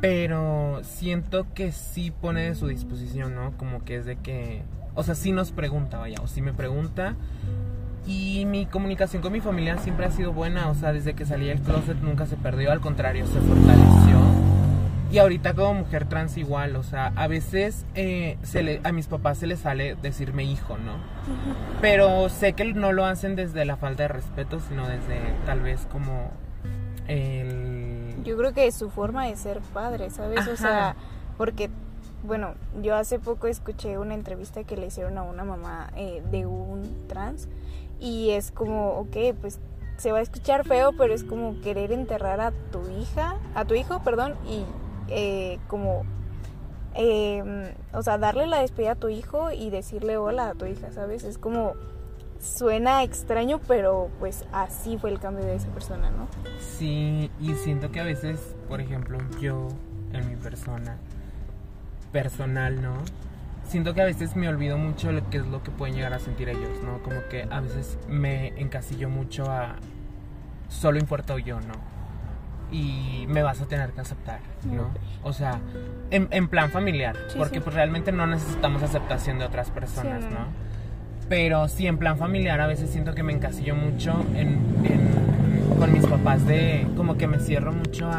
S2: Pero siento que sí pone de su disposición, ¿no? Como que es de que. O sea, sí nos pregunta, vaya, o sí me pregunta. Y mi comunicación con mi familia siempre ha sido buena, o sea, desde que salí del closet nunca se perdió, al contrario, se fortaleció. Y ahorita como mujer trans igual, o sea, a veces eh, se le, a mis papás se les sale decirme hijo, ¿no? Pero sé que no lo hacen desde la falta de respeto, sino desde tal vez como el
S1: yo creo que es su forma de ser padre, ¿sabes? O sea, porque, bueno, yo hace poco escuché una entrevista que le hicieron a una mamá eh, de un trans y es como, ok, pues se va a escuchar feo, pero es como querer enterrar a tu hija, a tu hijo, perdón, y eh, como, em, o sea, darle la despedida a tu hijo y decirle hola a tu hija, ¿sabes? Es como suena extraño, pero pues así fue el cambio de esa persona, ¿no?
S2: Sí, y siento que a veces, por ejemplo, yo en mi persona, personal, ¿no? Siento que a veces me olvido mucho de qué es lo que pueden llegar a sentir ellos, ¿no? Como que a veces me encasillo mucho a solo importo yo, ¿no? Y me vas a tener que aceptar, ¿no? O sea, en, plan familiar, porque pues realmente no necesitamos aceptación de otras personas, ¿no? Pero sí, en plan familiar a veces siento que me encasillo mucho en, con mis papás de como que me cierro mucho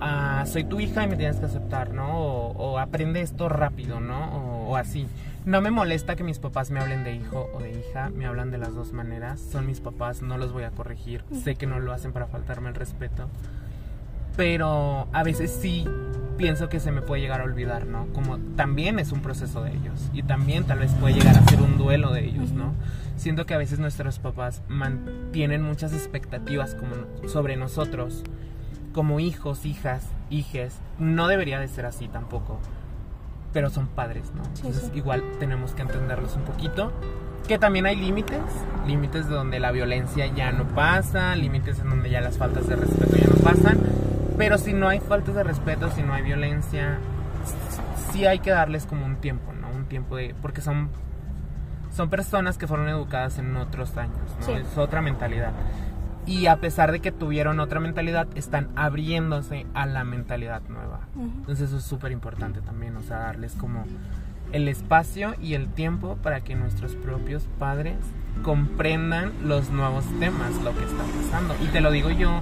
S2: a, soy tu hija y me tienes que aceptar, ¿no? O, aprende esto rápido, ¿no? O, así. No me molesta que mis papás me hablen de hijo o de hija, me hablan de las dos maneras. Son mis papás, no los voy a corregir. Sé que no lo hacen para faltarme el respeto. Pero a veces sí pienso que se me puede llegar a olvidar, ¿no? Como también es un proceso de ellos y también tal vez puede llegar a ser un duelo de ellos, ¿no? Siento que a veces nuestros papás mantienen muchas expectativas como sobre nosotros, como hijos, hijas, hijes. No debería de ser así tampoco, pero son padres, ¿no? Entonces igual tenemos que entenderlos un poquito. Que también hay límites, límites de donde la violencia ya no pasa, límites en donde ya las faltas de respeto ya no pasan pero si no hay faltas de respeto, si no hay violencia, sí hay que darles como un tiempo, ¿no? Un tiempo de... Porque son, son personas que fueron educadas en otros años, ¿no? Es otra mentalidad. Y a pesar de que tuvieron otra mentalidad, están abriéndose a la mentalidad nueva. Entonces eso es súper importante también, o sea, darles como el espacio y el tiempo para que nuestros propios padres comprendan los nuevos temas, lo que está pasando. Y te lo digo yo,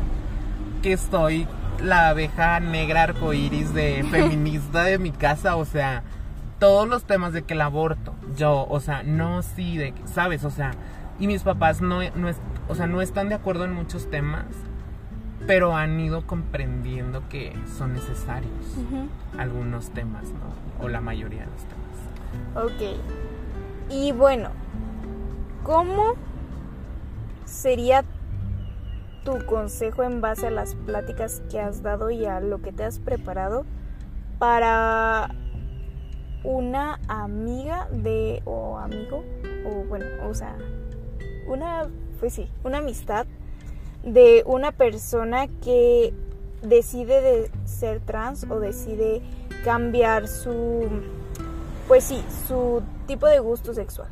S2: que estoy la abeja negra arcoíris de feminista de mi casa, o sea, todos los temas de que el aborto, yo, o sea, no sí, de, ¿sabes? O sea, y mis papás no, no, o sea, no están de acuerdo en muchos temas, pero han ido comprendiendo que son necesarios algunos temas, ¿no? O la mayoría de los
S1: temas. Ok. Y bueno, ¿cómo sería tu consejo en base a las pláticas que has dado y a lo que te has preparado para una amiga de o amigo o bueno, o sea, una pues sí, una amistad de una persona que decide de ser trans o decide cambiar su pues sí, su tipo de gusto sexual.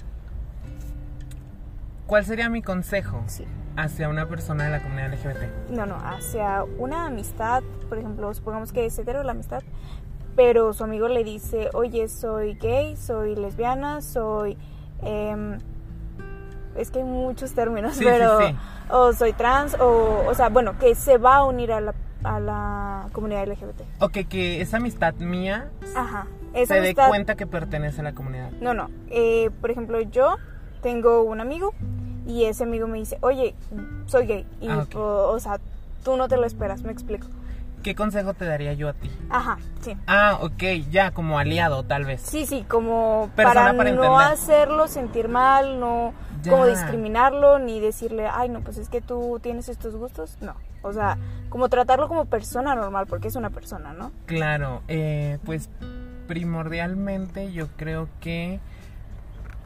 S2: ¿Cuál sería mi consejo?
S1: Sí.
S2: Hacia una persona de la comunidad LGBT.
S1: No, no, hacia una amistad, por ejemplo, supongamos que es hetero la amistad, pero su amigo le dice, oye, soy gay, soy lesbiana, soy... em, es que hay muchos términos,
S2: Sí, sí,
S1: pero...
S2: sí.
S1: O soy trans, o, o sea, bueno, que se va a unir a la, a la comunidad LGBT.
S2: Ok, que esa amistad mía
S1: Ajá. Esa
S2: se dé cuenta que pertenece a la comunidad.
S1: No, no. Eh, por ejemplo, yo tengo un amigo y ese amigo me dice, oye, soy gay. Y,
S2: Ah,
S1: o, o sea, tú no te lo esperas, me explico.
S2: ¿Qué consejo te daría yo a ti?
S1: Ajá, sí.
S2: Ah, ok, ya, como aliado, tal vez.
S1: Sí, sí, como
S2: Persona
S1: para,
S2: para
S1: no hacerlo sentir mal, no
S2: Ya.
S1: como discriminarlo, ni decirle, ay, no, pues es que tú tienes estos gustos. No, o sea, como tratarlo como persona normal, porque es una persona, ¿no?
S2: Claro, eh, pues primordialmente yo creo que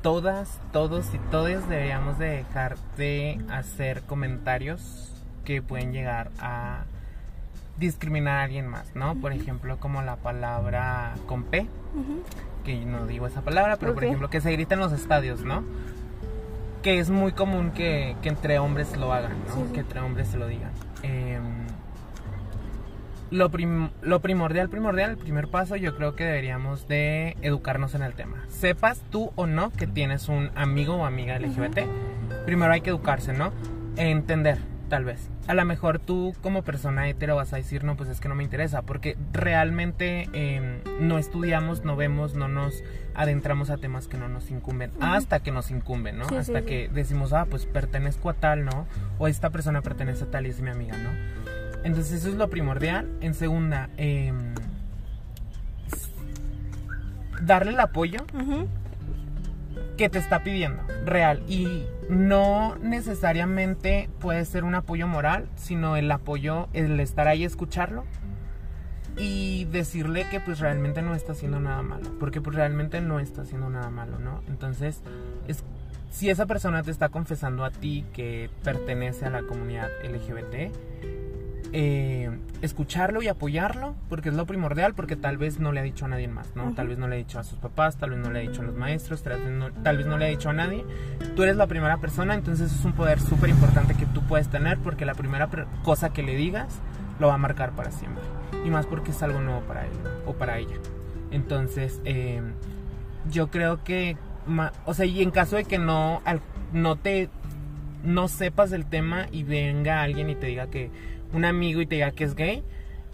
S2: todas, todos y todas deberíamos de dejar de hacer comentarios que pueden llegar a discriminar a alguien más, ¿no? Por ejemplo, como la palabra con P, que no digo esa palabra, pero por ejemplo que se grita en los estadios, ¿no? Que es muy común que, que entre hombres lo hagan, ¿no?
S1: Sí, sí.
S2: Que entre hombres se lo digan. Em, lo, prim- lo primordial, primordial, el primer paso, yo creo que deberíamos de educarnos en el tema. Sepas tú o no que tienes un amigo o amiga LGBT, primero hay que educarse, ¿no? Entender, tal vez. A lo mejor tú como persona hetero vas a decir, no, pues es que no me interesa, porque realmente eh, no estudiamos, no vemos, no nos adentramos a temas que no nos incumben, hasta que nos incumben, ¿no?
S1: Sí,
S2: hasta
S1: sí.
S2: que decimos, ah, pues pertenezco a tal, ¿no? O esta persona pertenece a tal y es mi amiga, ¿no? Entonces eso es lo primordial. En segunda, eh, darle el apoyo
S1: Ujú.
S2: Que te está pidiendo, real. Y no necesariamente puede ser un apoyo moral, sino el apoyo, el estar ahí, escucharlo y decirle que pues realmente no está haciendo nada malo, porque pues realmente no está haciendo nada malo, ¿no? Entonces, es, si esa persona te está confesando a ti que pertenece a la comunidad LGBT, eh, escucharlo y apoyarlo, porque es lo primordial, porque tal vez no le ha dicho a nadie más, ¿no? Tal vez no le ha dicho a sus papás, tal vez no le ha dicho a los maestros, tal vez no, tal vez no le ha dicho a nadie. Tú eres la primera persona, entonces es un poder súper importante que tú puedes tener, porque la primera cosa que le digas lo va a marcar para siempre. Y más porque es algo nuevo para él o para ella. Entonces, eh, yo creo que, o sea, y en caso de que no, al- no te, no sepas del tema y venga alguien y te diga que un amigo y te diga que es gay,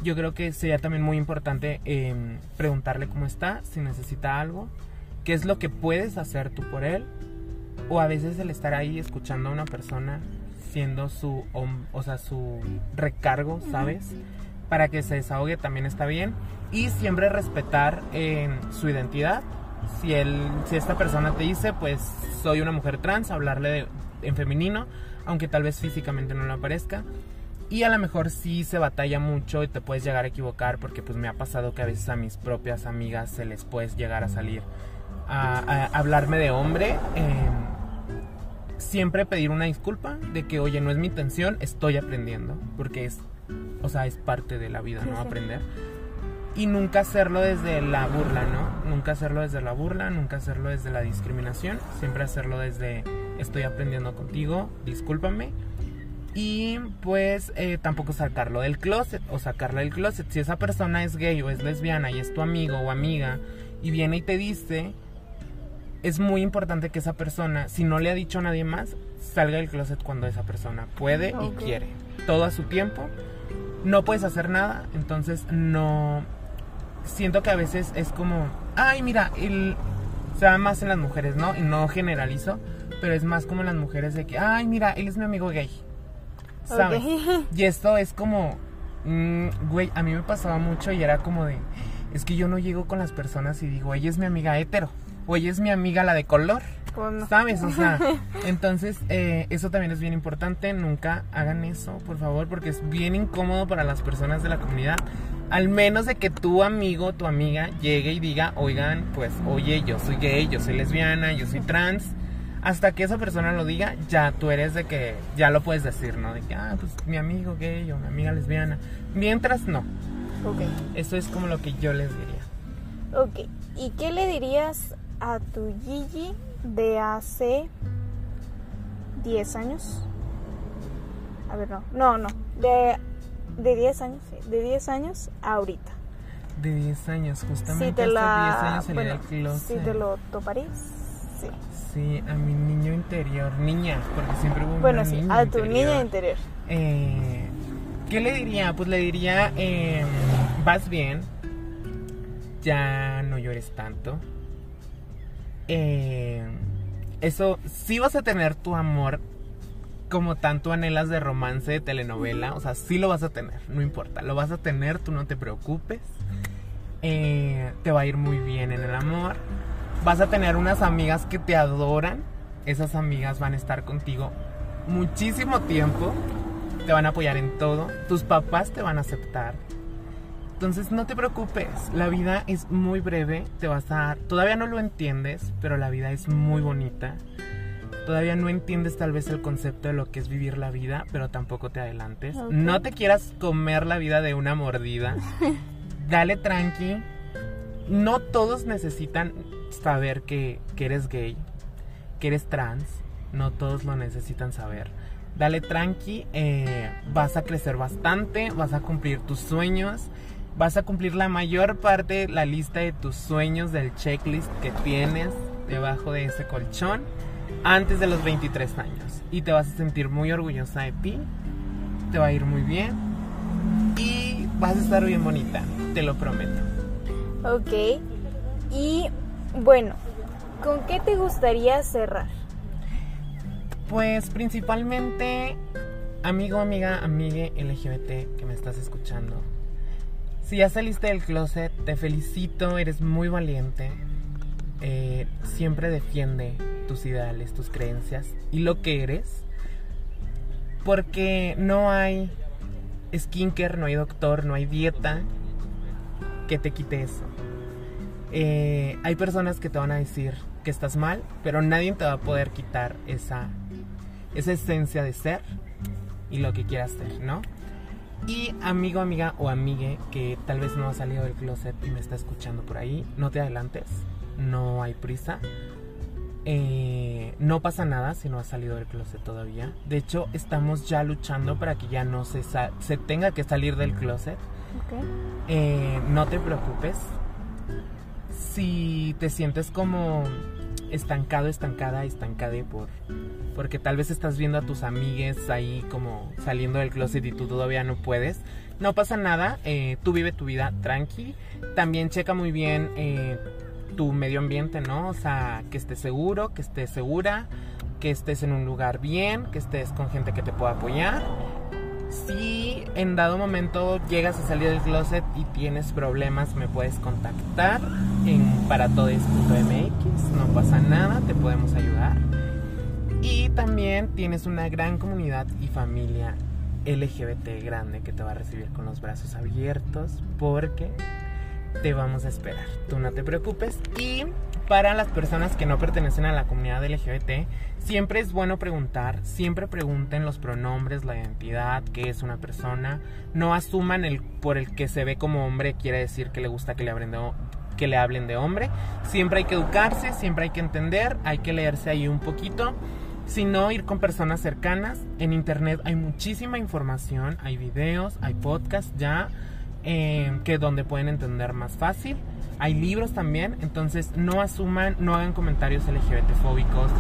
S2: yo creo que sería también muy importante eh, preguntarle cómo está, si necesita algo, qué es lo que puedes hacer tú por él, o a veces el estar ahí escuchando a una persona siendo su, o sea, su recargo, ¿sabes? Para que se desahogue también está bien y siempre respetar eh, su identidad. Si él, si esta persona te dice, pues soy una mujer trans, hablarle de- en femenino, aunque tal vez físicamente no lo aparezca. Y a lo mejor sí se batalla mucho y te puedes llegar a equivocar porque pues me ha pasado que a veces a mis propias amigas se les puede llegar a salir a, a hablarme de hombre. eh, siempre pedir una disculpa de que, oye, no es mi intención, estoy aprendiendo, porque es, o sea, es parte de la vida,
S1: Sí,
S2: ¿no?
S1: sí.
S2: Aprender. Y nunca hacerlo desde la burla, ¿no? Nunca hacerlo desde la burla, nunca hacerlo desde la discriminación, siempre hacerlo desde estoy aprendiendo contigo, discúlpame. Y pues eh, tampoco sacarlo del closet o sacarla del closet. Si esa persona es gay o es lesbiana y es tu amigo o amiga y viene y te dice, es muy importante que esa persona, si no le ha dicho a nadie más, salga del closet cuando esa persona puede y quiere. Todo a su tiempo. No puedes hacer nada, entonces no... Siento que a veces es como, ay, mira, el... se da más en las mujeres, ¿no? Y no generalizo, pero es más como en las mujeres de que, ay, mira, él es mi amigo gay. ¿Sabes? Y esto es como, mm, güey, a mí me pasaba mucho y era como de, es que yo no llego con las personas y digo, ella es mi amiga hetero, o ella es mi amiga la de color,
S1: no.
S2: ¿Sabes? O sea, entonces eh, eso también es bien importante. Nunca hagan eso, por favor, porque es bien incómodo para las personas de la comunidad. Al menos de que tu amigo, tu amiga, llegue y diga, oigan, pues, oye, yo soy gay, yo soy lesbiana, yo soy trans. Hasta que esa persona lo diga, ya tú eres de que, ya lo puedes decir, ¿no? De que, ah, pues mi amigo gay o mi amiga lesbiana. Mientras no.
S1: Ok.
S2: Eso es como lo que yo les diría.
S1: Ok. ¿Y qué le dirías a tu Gigi de hace 10 años? A ver, no. No, no. De, de 10 años, sí. De 10 años a ahorita.
S2: De 10 años, justamente
S1: Si te la...
S2: 10 años
S1: bueno,
S2: closet.
S1: si te lo toparías, sí.
S2: Sí, a mi niño interior, niña, porque siempre hubo
S1: Bueno,
S2: una
S1: sí,
S2: niña
S1: a tu
S2: interior.
S1: niña interior.
S2: Eh, ¿Qué le diría? Pues le diría, eh, vas bien, ya no llores tanto. Eh, eso, sí vas a tener tu amor como tanto anhelas de romance, de telenovela, o sea, sí lo vas a tener, no importa, lo vas a tener, tú no te preocupes. Eh, te va a ir muy bien en el amor. Vas a tener unas amigas que te adoran. Esas amigas van a estar contigo muchísimo tiempo. Te van a apoyar en todo. Tus papás te van a aceptar. Entonces no te preocupes. La vida es muy breve. Te vas a. Todavía no lo entiendes, pero la vida es muy bonita. Todavía no entiendes tal vez el concepto de lo que es vivir la vida, pero tampoco te adelantes. No te quieras comer la vida de una mordida. Dale tranqui. No todos necesitan saber que, que eres gay, que eres trans. No todos lo necesitan saber. Dale tranqui, eh, vas a crecer bastante, vas a cumplir tus sueños, vas a cumplir la mayor parte, la lista de tus sueños del checklist que tienes debajo de ese colchón antes de los 23 años. Y te vas a sentir muy orgullosa de ti, te va a ir muy bien y vas a estar bien bonita, te lo prometo.
S1: Ok. Y bueno, ¿con qué te gustaría cerrar?
S2: Pues principalmente, amigo, amiga, amigue LGBT que me estás escuchando. Si ya saliste del closet, te felicito, eres muy valiente. Eh, siempre defiende tus ideales, tus creencias y lo que eres. Porque no hay skincare, no hay doctor, no hay dieta que te quite eso. Eh, hay personas que te van a decir que estás mal, pero nadie te va a poder quitar esa, esa esencia de ser y lo que quieras ser, ¿no? Y amigo, amiga o amigue que tal vez no ha salido del closet y me está escuchando por ahí, no te adelantes, no hay prisa. Eh, no pasa nada si no has salido del closet todavía. De hecho, estamos ya luchando para que ya no se, se tenga que salir del closet.
S1: Ok.
S2: Eh, no te preocupes. Si te sientes como estancado, estancada, estancade por porque tal vez estás viendo a tus amigues ahí como saliendo del closet y tú todavía no puedes. No pasa nada, eh, tú vive tu vida tranqui. También checa muy bien eh, tu medio ambiente, ¿no? O sea, que estés seguro, que estés segura, que estés en un lugar bien, que estés con gente que te pueda apoyar. Si en dado momento llegas a salir del closet y tienes problemas, me puedes contactar en paratodes.mx, no pasa nada, te podemos ayudar. Y también tienes una gran comunidad y familia LGBT grande que te va a recibir con los brazos abiertos porque te vamos a esperar. Tú no te preocupes. Y para las personas que no pertenecen a la comunidad LGBT, siempre es bueno preguntar, siempre pregunten los pronombres, la identidad, qué es una persona. No asuman el por el que se ve como hombre quiere decir que le gusta que le hablen de, hombre. Siempre hay que educarse, siempre hay que entender, hay que leerse ahí un poquito. Si no, ir con personas cercanas. En internet hay muchísima información, hay videos, hay podcasts ya eh, que donde pueden entender más fácil. Hay libros también, entonces no asuman, no hagan comentarios LGBT fóbicos.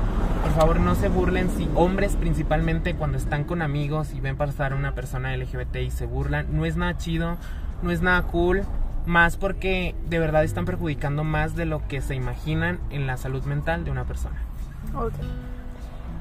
S2: Por favor, no se burlen si hombres principalmente cuando están con amigos y ven pasar a una persona LGBT y se burlan. No es nada chido, no es nada cool. Más porque de verdad están perjudicando más de lo que se imaginan en la salud mental de una persona.
S1: Ok.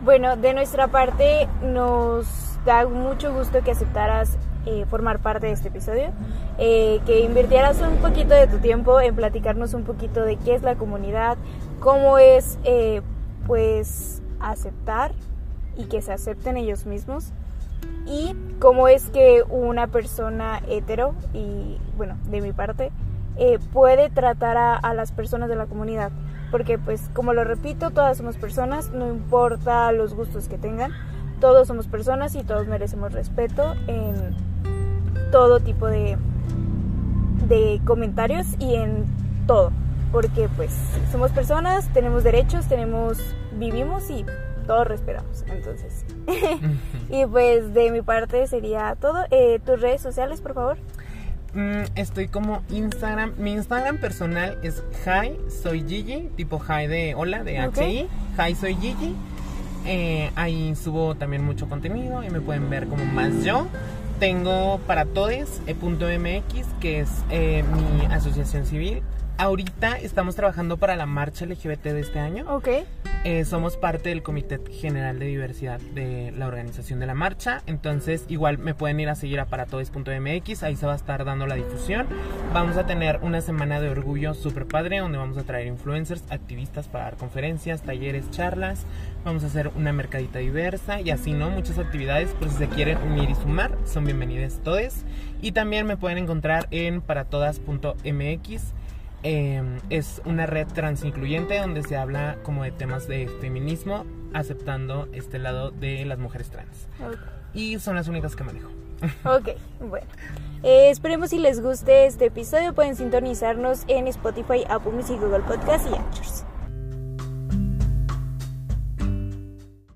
S1: Bueno, de nuestra parte nos da mucho gusto que aceptaras eh, formar parte de este episodio, eh, que invirtieras un poquito de tu tiempo en platicarnos un poquito de qué es la comunidad, cómo es eh, pues aceptar y que se acepten ellos mismos y cómo es que una persona hetero y bueno de mi parte eh, puede tratar a, a, las personas de la comunidad. Porque pues como lo repito todas somos personas no importa los gustos que tengan todos somos personas y todos merecemos respeto en todo tipo de de comentarios y en todo porque pues somos personas tenemos derechos tenemos vivimos y todos respiramos. Entonces, y pues de mi parte sería todo. Eh, Tus redes sociales, por favor.
S2: Mm, estoy como Instagram. Mi Instagram personal es Hi, soy Gigi, tipo Hi de hola, de HI. Hi, soy Gigi. Eh, ahí subo también mucho contenido y me pueden ver como más yo. Tengo para todes .mx, que es eh, mi asociación civil ahorita estamos trabajando para la marcha LGBT de este año.
S1: Ok.
S2: Eh, somos parte del Comité General de Diversidad de la organización de la marcha. Entonces, igual me pueden ir a seguir a paratodes.mx. Ahí se va a estar dando la difusión. Vamos a tener una semana de orgullo súper padre donde vamos a traer influencers, activistas para dar conferencias, talleres, charlas. Vamos a hacer una mercadita diversa y así, ¿no? Muchas actividades. Por si se quieren unir y sumar, son bienvenidos todos. Y también me pueden encontrar en paratodas.mx Em, es una red transincluyente donde se habla como de temas de feminismo, aceptando este lado de las mujeres trans. Y son las únicas que manejo.
S1: Ok, bueno. Eh, esperemos si les guste este episodio. Pueden sintonizarnos en Spotify, Apple Music, Google Podcast y Anchor.